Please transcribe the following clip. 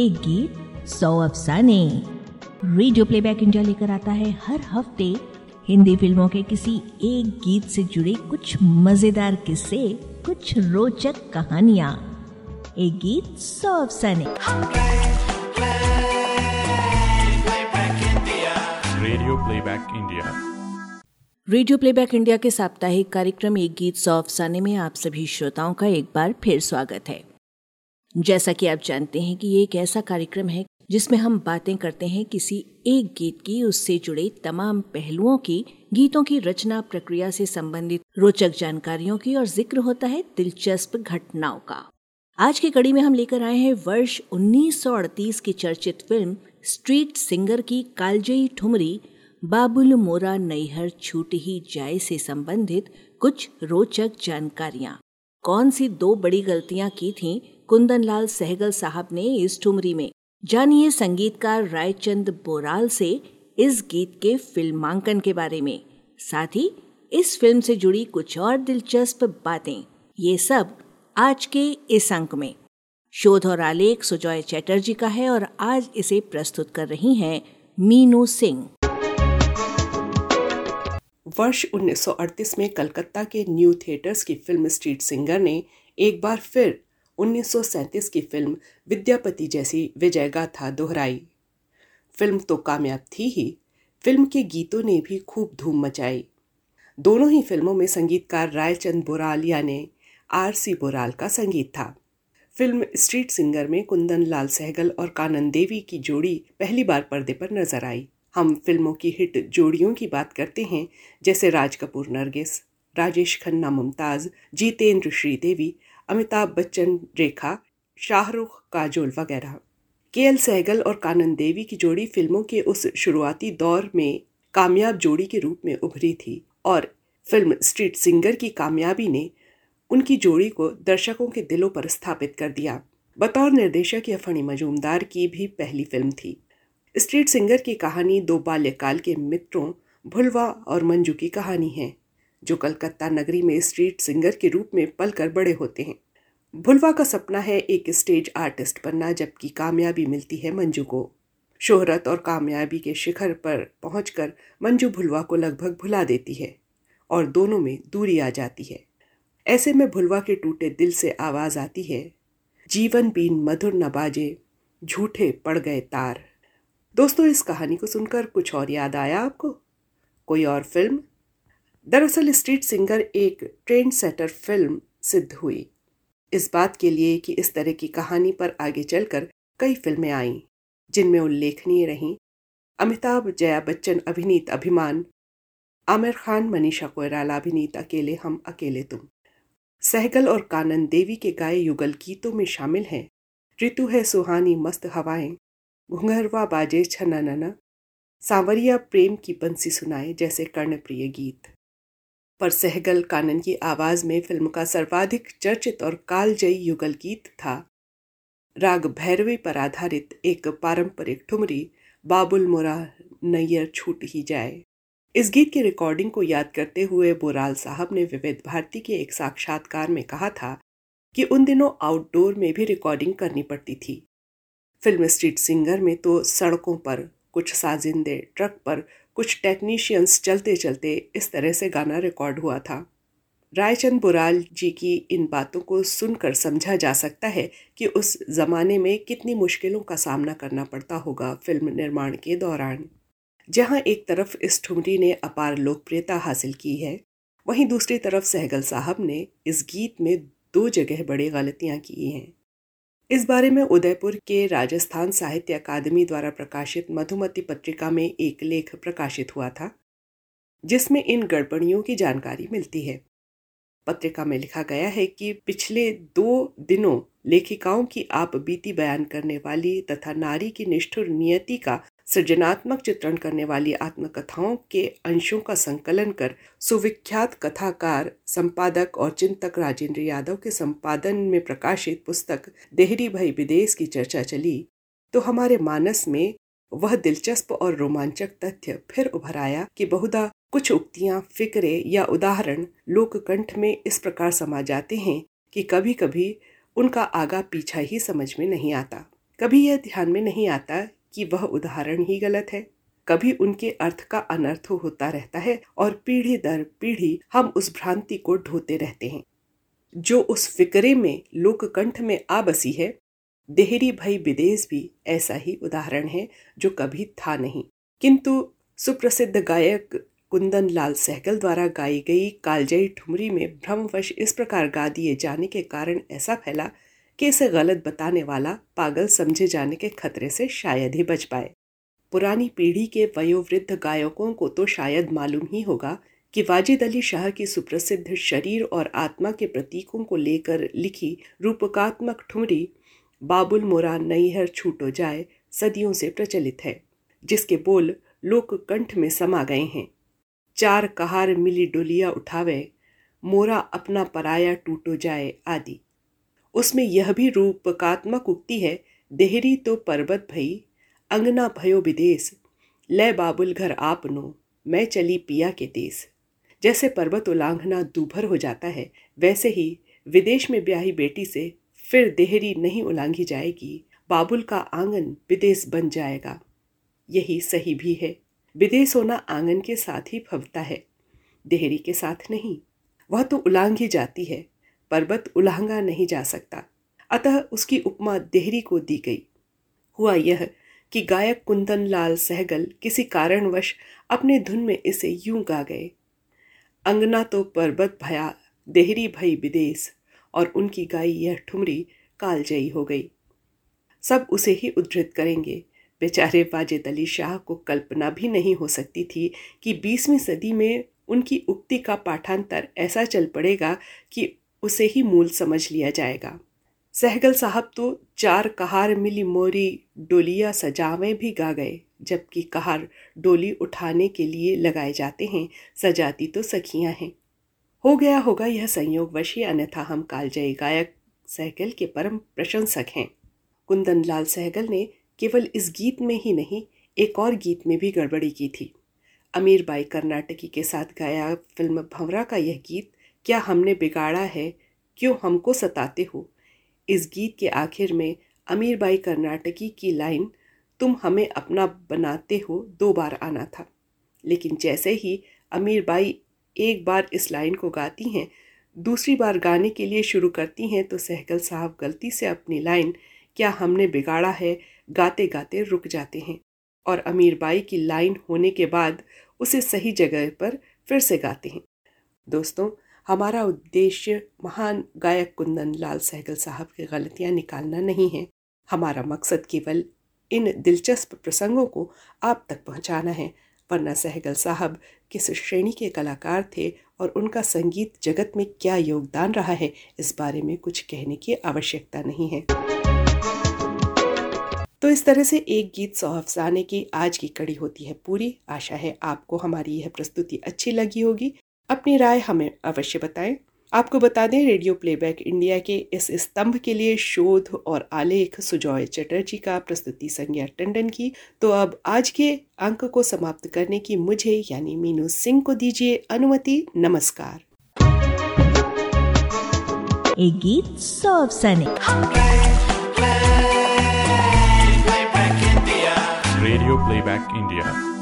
एक गीत सौ अफसाने। रेडियो प्लेबैक इंडिया लेकर आता है हर हफ़्ते हिंदी फ़िल्मों के किसी एक गीत से जुड़े कुछ मज़ेदार किस्से कुछ रोचक कहानियाँ। एक गीत सौ अफसाने। Radio playback India radio playback India के साप्ताहिक कार्यक्रम एक गीत सौ अफसाने में आप सभी श्रोताओं का एक बार फिर स्वागत है। जैसा कि आप जानते हैं कि ये एक ऐसा कार्यक्रम है जिसमें हम बातें करते हैं किसी एक गीत की, उससे जुड़े तमाम पहलुओं की, गीतों की रचना प्रक्रिया से संबंधित रोचक जानकारियों की और ज़िक्र होता है दिलचस्प घटनाओं का। आज की कड़ी में हम लेकर आए हैं वर्ष 1938 की चर्चित फ़िल्म स्ट्रीट सिंगर की कालजयी ठुमरी, बाबुल मोरा नैहर छूट ही जाए से संबंधित कुछ रोचक जानकारियाँ। कौन सी दो बड़ी गलतियाँ की थीं कुंदन लाल सहगल साहब ने इस ठुमरी में? जानिए संगीतकार रायचंद बोराल से इस गीत के फिल्मांकन के बारे में। साथ ही इस फ़िल्म से जुड़ी कुछ और दिलचस्प बातें। ये सब आज के इस अंक में। शोध और आलेख सुजॉय चैटर्जी का है और आज इसे प्रस्तुत कर रही हैं मीनू सिंह। वर्ष 1938 में कलकत्ता के न्यू थिएटर्स की फ़िल्म स्ट्रीट सिंगर ने एक बार फिर 1937 की फ़िल्म विद्यापति जैसी विजय गाथा दोहराई। फ़िल्म तो कामयाब थी ही, फ़िल्म के गीतों ने भी खूब धूम मचाई। दोनों ही फ़िल्मों में संगीतकार रायचंद बोराल यानी आर सी बोराल का संगीत था। फ़िल्म स्ट्रीट सिंगर में कुंदन लाल सहगल और कानन देवी की जोड़ी पहली बार पर्दे पर नज़र आई। हम फ़िल्मों की हिट जोड़ियों की बात करते हैं, जैसे राज कपूर नरगिस, राजेश खन्ना मुमताज़, जीतेंद्र श्रीदेवी, अमिताभ बच्चन, रेखा, शाहरुख, काजोल वगैरह। के एल सहगल और कानन देवी की जोड़ी फ़िल्मों के उस शुरुआती दौर में कामयाब जोड़ी के रूप में उभरी थी और फ़िल्म स्ट्रीट सिंगर की कामयाबी ने उनकी जोड़ी को दर्शकों के दिलों पर स्थापित कर दिया। बतौर निर्देशक यह फणी मजूमदार की भी पहली फ़िल्म थी। स्ट्रीट सिंगर की कहानी दो बाल्यकाल के मित्रों, भुलवा और मंजू की कहानी है, जो कलकत्ता नगरी में स्ट्रीट सिंगर के रूप में पलकर बड़े होते हैं। भुलवा का सपना है एक स्टेज आर्टिस्ट बनना, जबकि कामयाबी मिलती है मंजू को। शोहरत और कामयाबी के शिखर पर पहुंचकर मंजू भुलवा को लगभग भुला देती है और दोनों में दूरी आ जाती है। ऐसे में भुलवा के टूटे दिल से आवाज़ आती है, जीवन बीन मधुर नबाजे झूठे पड़ गए तार। दोस्तों, इस कहानी को सुनकर कुछ और याद आया आपको? कोई और फ़िल्म? दरअसल, स्ट्रीट सिंगर एक ट्रेंड सेटर फ़िल्म सिद्ध हुई। इस बात के लिए कि इस तरह की कहानी पर आगे चलकर कई फ़िल्में आईं, जिनमें उल्लेखनीय रहीं अमिताभ, जया बच्चन, अभिनीत अभिमान, आमिर खान, मनीषा कोयराला अभिनीत अकेले हम अकेले तुम। सहगल और कानन देवी के गाए युगल गीतों में शामिल हैं। ऋतु है सुहानी मस्त हवाएँ घुंघरवा बाजे छननना, सांवरिया प्रेम की बंसी सुनाए जैसे कर्णप्रिय गीत। पर सहगल कानन की आवाज़ में फ़िल्म का सर्वाधिक चर्चित और कालजयी युगल गीत था। राग भैरवी पर आधारित एक पारंपरिक ठुमरी, बाबुल मोरा नैयर छूट ही जाए। इस गीत की रिकॉर्डिंग को याद करते हुए बोराल साहब ने विविध भारती के एक साक्षात्कार में कहा था कि उन दिनों आउटडोर में भी रिकॉर्डिंग करनी पड़ती थी। फ़िल्म स्ट्रीट सिंगर में तो सड़कों पर, कुछ साजिंदे ट्रक पर, कुछ टेक्नीशियंस चलते चलते इस तरह से गाना रिकॉर्ड हुआ था। रायचंद बुराल जी की इन बातों को सुनकर समझा जा सकता है कि उस जमाने में कितनी मुश्किलों का सामना करना पड़ता होगा फ़िल्म निर्माण के दौरान। जहाँ एक तरफ़ इस ठुमरी ने अपार लोकप्रियता हासिल की है, वहीं दूसरी तरफ़ सहगल साहब ने इस गीत में दो जगह बड़ी गलतियाँ की हैं। इस बारे में उदयपुर के राजस्थान साहित्य अकादमी द्वारा प्रकाशित मधुमति पत्रिका में एक लेख प्रकाशित हुआ था, जिसमें इन गड़बड़ियों की जानकारी मिलती है। पत्रिका में लिखा गया है कि पिछले दो दिनों लेखिकाओं की आप बीती बयान करने वाली तथा नारी की निष्ठुर नियति का सृजनात्मक चित्रण करने वाली आत्मकथाओं के अंशों का संकलन कर सुविख्यात कथाकार, संपादक और चिंतक राजेंद्र यादव के संपादन में प्रकाशित पुस्तक देहरी भई विदेश की चर्चा चली तो हमारे मानस में वह दिलचस्प और रोमांचक तथ्य फिर उभर आया कि बहुधा कुछ उक्तियाँ, फिक्रे या उदाहरण लोककंठ में इस प्रकार समा जाते हैं कि कभी कभी उनका आगा पीछा ही समझ में नहीं आता। कभी यह ध्यान में नहीं आता कि वह उदाहरण ही गलत है। कभी उनके अर्थ का अनर्थ होता रहता है और पीढ़ी दर पीढ़ी हम उस भ्रांति को ढोते रहते हैं। जो उस फिक्रे में लोक कंठ में आ बसी है, देहरी भाई विदेश भी ऐसा ही उदाहरण है जो कभी था नहीं। किंतु सुप्रसिद्ध गायक कुंदन लाल सहगल द्वारा गाई गई कालजई ठुमरी में भ्रमवश इस प्रकार गा दिए जाने के कारण ऐसा फैला कि इसे गलत बताने वाला पागल समझे जाने के खतरे से शायद ही बच पाए। पुरानी पीढ़ी के वयोवृद्ध गायकों को तो शायद मालूम ही होगा कि वाजिद अली शाह की सुप्रसिद्ध शरीर और आत्मा के प्रतीकों को लेकर लिखी रूपकात्मक ठुमरी, बाबुल मोरा नैहर छूटो जाए, सदियों से प्रचलित है, जिसके बोल लोक कंठ में समा गए हैं। चार कहार मिली डोलिया उठावे, मोरा अपना पराया टूटो जाए आदि। उसमें यह भी रूपकात्मक उक्ति है, देहरी तो पर्वत भई, अंगना भयो विदेश। ले बाबुल घर आपनो मैं चली पिया के देश। जैसे पर्वत उलांघना दूभर हो जाता है, वैसे ही विदेश में ब्याही बेटी से फिर देहरी नहीं उलांघी जाएगी, बाबुल का आँगन विदेश बन जाएगा। यही सही भी है, विदेश होना आँगन के साथ ही फवता है, देहरी के साथ नहीं, वह तो उलांघी जाती है। पर्वत उलांगा नहीं जा सकता। अतः उसकी उपमा देहरी को दी गई। हुआ यह कि गायक कुंदन लाल सहगल किसी कारणवश अपने धुन में इसे यूँ गा गए। अंगना तो पर्वत भया, देहरी भई विदेश, और उनकी गाई यह ठुमरी कालजयी हो गई। सब उसे ही उद्धृत करेंगे। बेचारे वाजिद अली शाह को कल्पना भी नहीं हो सकती थी कि बीसवीं सदी में उनकी उक्ति का पाठांतर ऐसा चल पड़ेगा कि उसे ही मूल समझ लिया जाएगा। सहगल साहब तो चार कहार मिली मोरी डोलिया सजावें भी गा गए, जबकि कहार डोली उठाने के लिए लगाए जाते हैं, सजाती तो सखियाँ हैं। हो गया होगा यह संयोग वशी अन्यथा हम कालजयी गायक सहगल के परम प्रशंसक हैं। कुंदन लाल सहगल ने केवल इस गीत में ही नहीं, एक और गीत में भी गड़बड़ी की थी। अमीर बाई कर्नाटकी के साथ गाया फ़िल्म भंवरा का यह गीत क्या हमने बिगाड़ा है, क्यों हमको सताते हो? इस गीत के आखिर में अमीर बाई कर्नाटकी की लाइन, तुम हमें अपना बनाते हो दो बार आना था। लेकिन जैसे ही अमीर बाई एक बार इस लाइन को गाती हैं, दूसरी बार गाने के लिए शुरू करती हैं तो सहगल साहब गलती से अपनी लाइन, क्या हमने बिगाड़ा है? गाते गाते रुक जाते हैं और अमीर बाई की लाइन होने के बाद उसे सही जगह पर फिर से गाते हैं। दोस्तों हमारा उद्देश्य महान गायक कुंदन लाल सहगल साहब की गलतियाँ निकालना नहीं है। हमारा मकसद केवल इन दिलचस्प प्रसंगों को आप तक पहुंचाना है, वरना सहगल साहब किस श्रेणी के कलाकार थे और उनका संगीत जगत में क्या योगदान रहा है, इस बारे में कुछ कहने की आवश्यकता नहीं है। तो इस तरह से एक गीत सौ अफसाने की आज की कड़ी होती है पूरी। आशा है आपको हमारी यह प्रस्तुति अच्छी लगी होगी। अपनी राय हमें अवश्य बताएँ। आपको बता दें रेडियो प्लेबैक इंडिया के इस स्तंभ के लिए शोध और आलेख सुजॉय चटर्जी का प्रस्तुति संज्ञा टंडन की। तो अब आज के अंक को समाप्त करने की मुझे यानी मीनू सिंह को दीजिए अनुमति। नमस्कार। एक गीत सौ Radio Playback India.